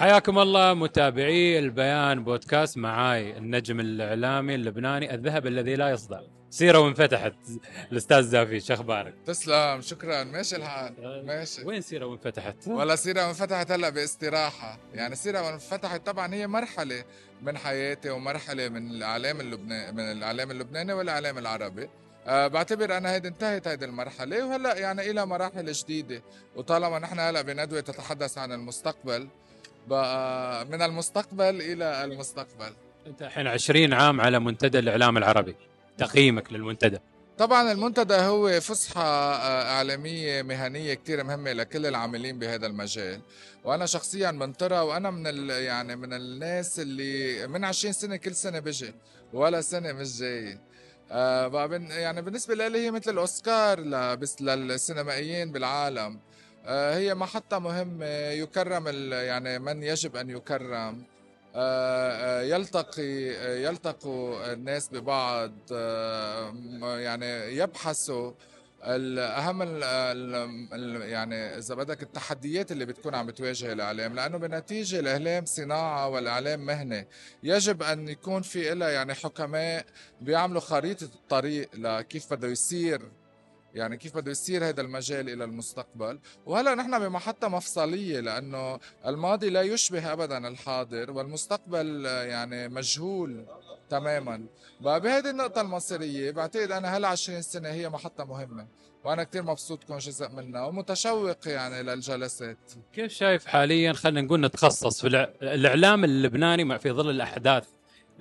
حياكم الله متابعي البيان بودكاست معاي النجم الإعلامي اللبناني الذهب الذي لا يصدع سيرة وانفتحت. الأستاذ زافي شو أخبارك؟ تسلم شكرا. ماشي الحال. ماشي. وين سيرة وانفتحت؟ ولا سيرة وانفتحت هلأ باستراحة. يعني سيرة وانفتحت طبعا هي مرحلة من حياتي ومرحلة من الإعلام اللبناني من الإعلام اللبناني والإعلام العربي. أه بعتبر أنا هيدي انتهت هيدي المرحلة وهلأ يعني إلى مراحل جديدة. وطالما نحن هلأ بندوة تتحدث عن المستقبل من المستقبل إلى المستقبل. أنت الحين 20 عام على منتدى الإعلام العربي. تقييمك للمنتدى. طبعا المنتدى هو فسحة آه، إعلامية مهنية كتير مهمة لكل العاملين بهذا المجال. وأنا شخصيا منطرة وأنا من ال يعني من الناس اللي من 20 سنة كل سنة بجي ولا سنة مش جاي. آه بقى يعني بالنسبة لي هي مثل الأوسكار للسينمائيين بالعالم. هي محطة مهمة يكرم يعني من يجب أن يكرم. آه، آه، يلتقي آه، يلتقوا الناس ببعض يعني يبحثوا. الاهم ال يعني إذا بدك التحديات اللي بتكون عم بتواجه الإعلام لأنه بالنتيجه الإعلام صناعة والإعلام مهنة. يجب أن يكون في لها يعني حكماء بيعملوا خريطة الطريق لكيف بده يصير. يعني كيف بده يصير هذا المجال إلى المستقبل؟ وهلا نحن بمحطة مفصلية لأنه الماضي لا يشبه ابدا الحاضر والمستقبل يعني مجهول تماما. بهذه النقطة المصيرية بعتقد أنا هلا 20 سنة هي محطة مهمة وأنا كتير مبسوط كون جزء منها ومتشوق يعني للجلسات. كيف شايف حاليا؟ خلينا نقول نتخصص في الإعلام اللبناني في ظل الأحداث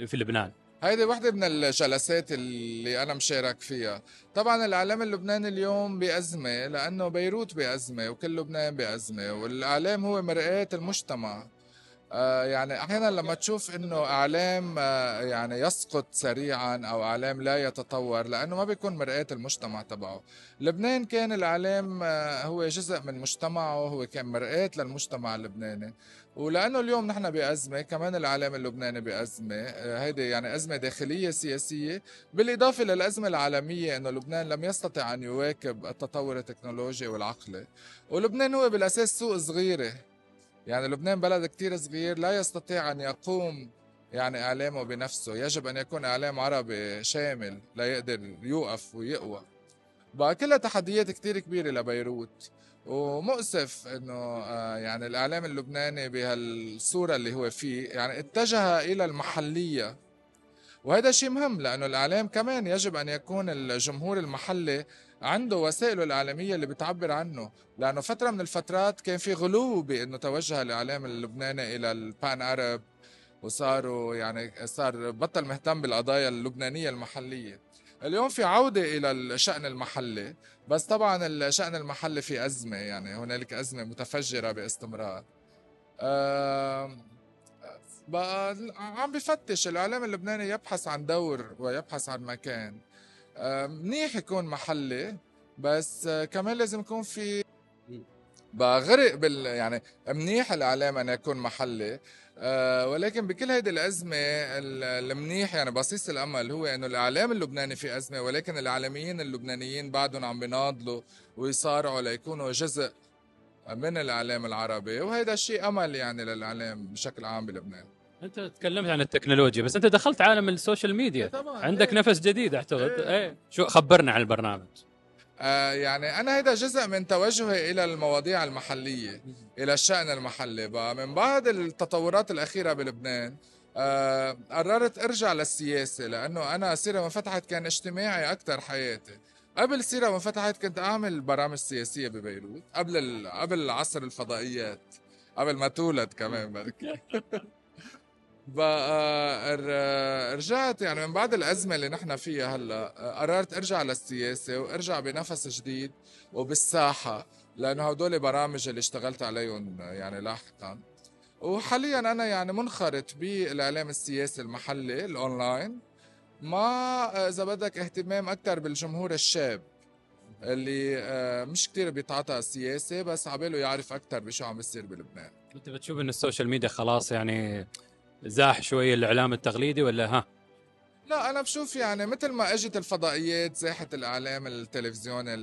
في لبنان. هيدي وحدة من الجلسات اللي أنا مشارك فيها. طبعا الإعلام اللبناني اليوم بأزمة لأنه بيروت بأزمة وكل لبنان بأزمة والإعلام هو مرآة المجتمع. يعني أحيانا لما تشوف إنه إعلام آه يعني يسقط سريعا أو إعلام لا يتطور لأنه ما بيكون مرآة المجتمع تبعه. لبنان كان الإعلام آه هو جزء من مجتمعه هو كان مرآة للمجتمع اللبناني. ولأنه اليوم نحن بأزمة كمان الإعلام اللبناني بأزمة آه، هيدي يعني أزمة داخلية سياسية. بالإضافة للأزمة العالمية إنه لبنان لم يستطع أن يواكب التطور التكنولوجي والعقلي. ولبنان هو بالأساس سوق صغيرة. يعني لبنان بلد كتير صغير لا يستطيع أن يقوم يعني إعلامه بنفسه. يجب أن يكون إعلام عربي شامل لا يقدر يوقف ويقوى. بقى كلها تحديات كتير كبيرة لبيروت. ومؤسف إنه آه، يعني الإعلام اللبناني بهالصورة اللي هو فيه يعني اتجه إلى المحلية. وهذا شيء مهم لأنه الإعلام كمان يجب أن يكون الجمهور المحلي عنده وسائله الإعلامية اللي بتعبر عنه. لأنه فترة من الفترات كان في غلو بأنه توجه الإعلام اللبناني إلى البان ارب وصاروا يعني صار بطل مهتم بالقضايا اللبنانية المحلية. اليوم في عودة إلى الشأن المحلي بس طبعا الشأن المحلي في أزمة يعني هنالك أزمة متفجرة باستمرار. بقى عم بفتش الإعلام اللبناني يبحث عن دور ويبحث عن مكان. منيح يكون محلي بس كمان لازم يكون في بغرق بال يعني منيح الإعلام أن يكون محلي. أه ولكن بكل هيدي الأزمة المنيح يعني بصيص الأمل هو إنه الإعلام اللبناني في أزمة ولكن الاعلاميين اللبنانيين بعدهم عم بيناضلوا ويصارعوا ليكونوا جزء من الإعلام العربي. وهذا الشيء أمل يعني للإعلام بشكل عام بلبنان. انت تكلمت عن التكنولوجيا بس انت دخلت عالم ال social media. طبعا. عندك إيه. نفس جديد اعتقد. إيه. إيه. شو خبرنا عن البرنامج؟ آه يعني أنا هذا جزء من توجهي إلى المواضيع المحلية إلى الشأن المحلي. بقى من بعد التطورات الأخيرة بلبنان آه قررت أرجع للسياسة لأنه أنا سيرة ما فتحت كان اجتماعي أكثر حياتي. قبل سيرة ما فتحت كنت أعمل برامج سياسية ببيروت قبل قبل عصر الفضائيات قبل ما تولد كمان. بركي رجعت يعني من بعد الأزمة اللي نحن فيها هلأ قررت أرجع للسياسة وأرجع بنفس جديد وبالساحة لأنه هدول برامج اللي اشتغلت عليهم يعني لاحقا. وحاليا أنا يعني منخرط بالإعلام السياسي المحلي الأونلاين. مع إذا بدك اهتمام أكثر بالجمهور الشاب اللي آه، مش كتير بيتعاطى السياسة بس عباله يعرف أكثر بشو عم بيصير بلبنان. أنت بتشوف إن ال social media خلاص يعني زاح شوي الإعلام التقليدي ولا ها؟ لا أنا بشوف يعني مثل ما إجت الفضائيات زاحت الإعلام التلفزيوني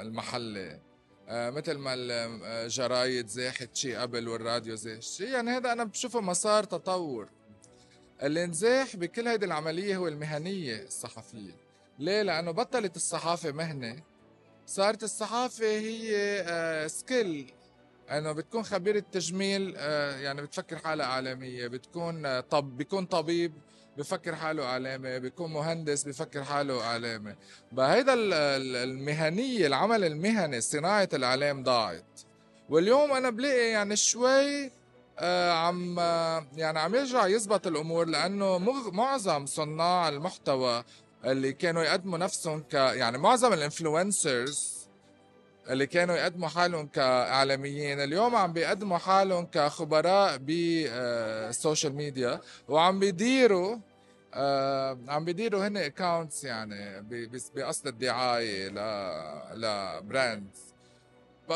المحلي آه، مثل ما الجرايد زاحت شيء قبل والراديو زاح شيء يعني هذا أنا بشوفه مسار تطور. اللي نزاح بكل هيدي العملية هو المهنية الصحفية. ليه؟ لأنه بطلت الصحافة مهنة. صارت الصحافة هي سكيل آه، انه بتكون خبيره تجميل آه، يعني بتفكر حالها اعلاميه بتكون طب بيكون طبيب بفكر حاله اعلامي بيكون مهندس بفكر حاله اعلامي بهيدا المهنية العمل المهني صناعة الإعلام ضاعت. واليوم أنا بلاقي يعني شوي آه عم يعني عم يرجع يزبط الأمور لأنه معظم صناع المحتوى اللي كانوا يقدموا نفسهم ك يعني معظم ال influencers اللي كانوا يقدموا حالهم كإعلاميين اليوم عم بيقدموا حالهم كخبراء بال social media وعم بيديروا آه عم بيديروا هن accounts يعني بقصد الدعاية ل ل brands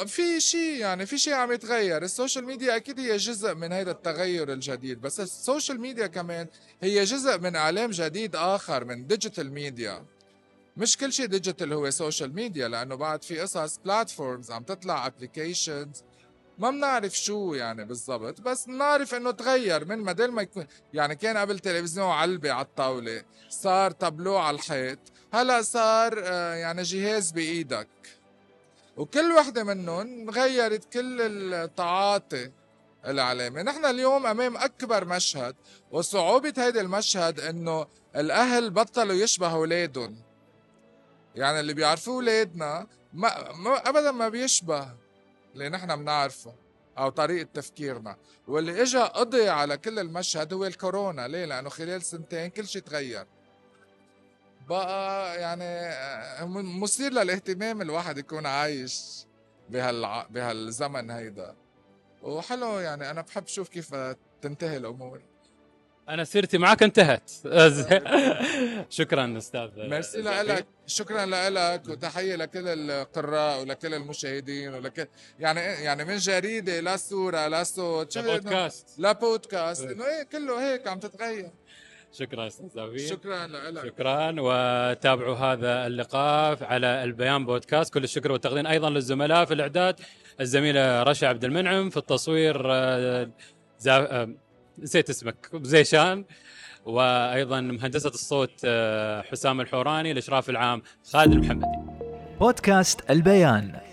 في شيء يعني في شيء عم يتغير. ال social media أكيد هي جزء من هذا التغير الجديد بس ال social media كمان هي جزء من إعلام جديد آخر من digital media مش كل شيء digital هو social media لأنه بعد في قصص platforms عم تطلع applications ما بنعرف شو يعني بالضبط بس بنعرف إنه تغير من بدل ما يكون يعني كان قبل تلفزيون علبة على الطاولة صار تابلو على الحيط هلا صار آه، يعني جهاز بإيدك. وكل وحدة منهم غيرت كل التعاطي الاعلامي نحن اليوم أمام أكبر مشهد وصعوبة هيدا المشهد إنه الأهل بطلوا يشبهوا أولادهم. يعني اللي بيعرفوه اولادنا ما, ما ابدا ما بيشبه اللي نحن بنعرفه أو طريقة تفكيرنا. واللي اجى قضي على كل المشهد هو الكورونا. ليه؟ لأنه خلال سنتين كل شيء تغير. بقى يعني مثير للاهتمام الواحد يكون عايش بهال بهالزمن هيدا. وحلو يعني أنا بحب شوف كيف تنتهي الأمور. أنا سيرتي معك انتهت. شكرا أستاذ. ميرسي لك. شكرا لك وتحية لكل القراء ولكل المشاهدين ولكل يعني يعني من جريدة لا صورة لا صوت. لا بودكاست لا بودكاست. إنه إيه كله هيك عم تتغير. شكرا أستاذ زافي شكرا لك. شكرا. وتابعوا هذا اللقاء على البيان بودكاست. كل الشكر والتقدير أيضا للزملاء في الإعداد. الزميله رشا عبد المنعم في التصوير آه، آه، نسيت اسمك. زيشان وأيضا مهندسة الصوت آه، حسام الحوراني الأشراف العام خالد المحمدي. بودكاست البيان.